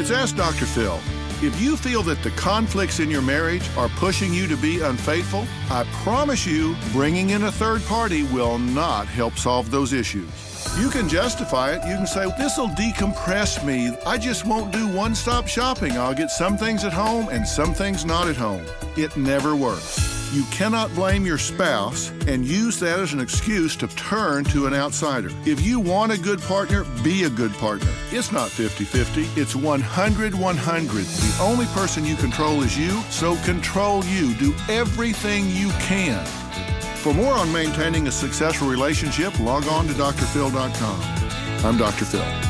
It's Ask Dr. Phil. If you feel that the conflicts in your marriage are pushing you to be unfaithful, I promise you, bringing in a third party will not help solve those issues. You can justify it. You can say, This will decompress me. I just won't do one stop shopping. I'll get some things at home and some things not at home. It never works. You cannot blame your spouse and use that as an excuse to turn to an outsider. If you want a good partner, be a good partner. It's not 50 50, it's 100 100. The only person you control is you, so control you. Do everything you can. For more on maintaining a successful relationship, log on to drphil.com. I'm Dr. Phil.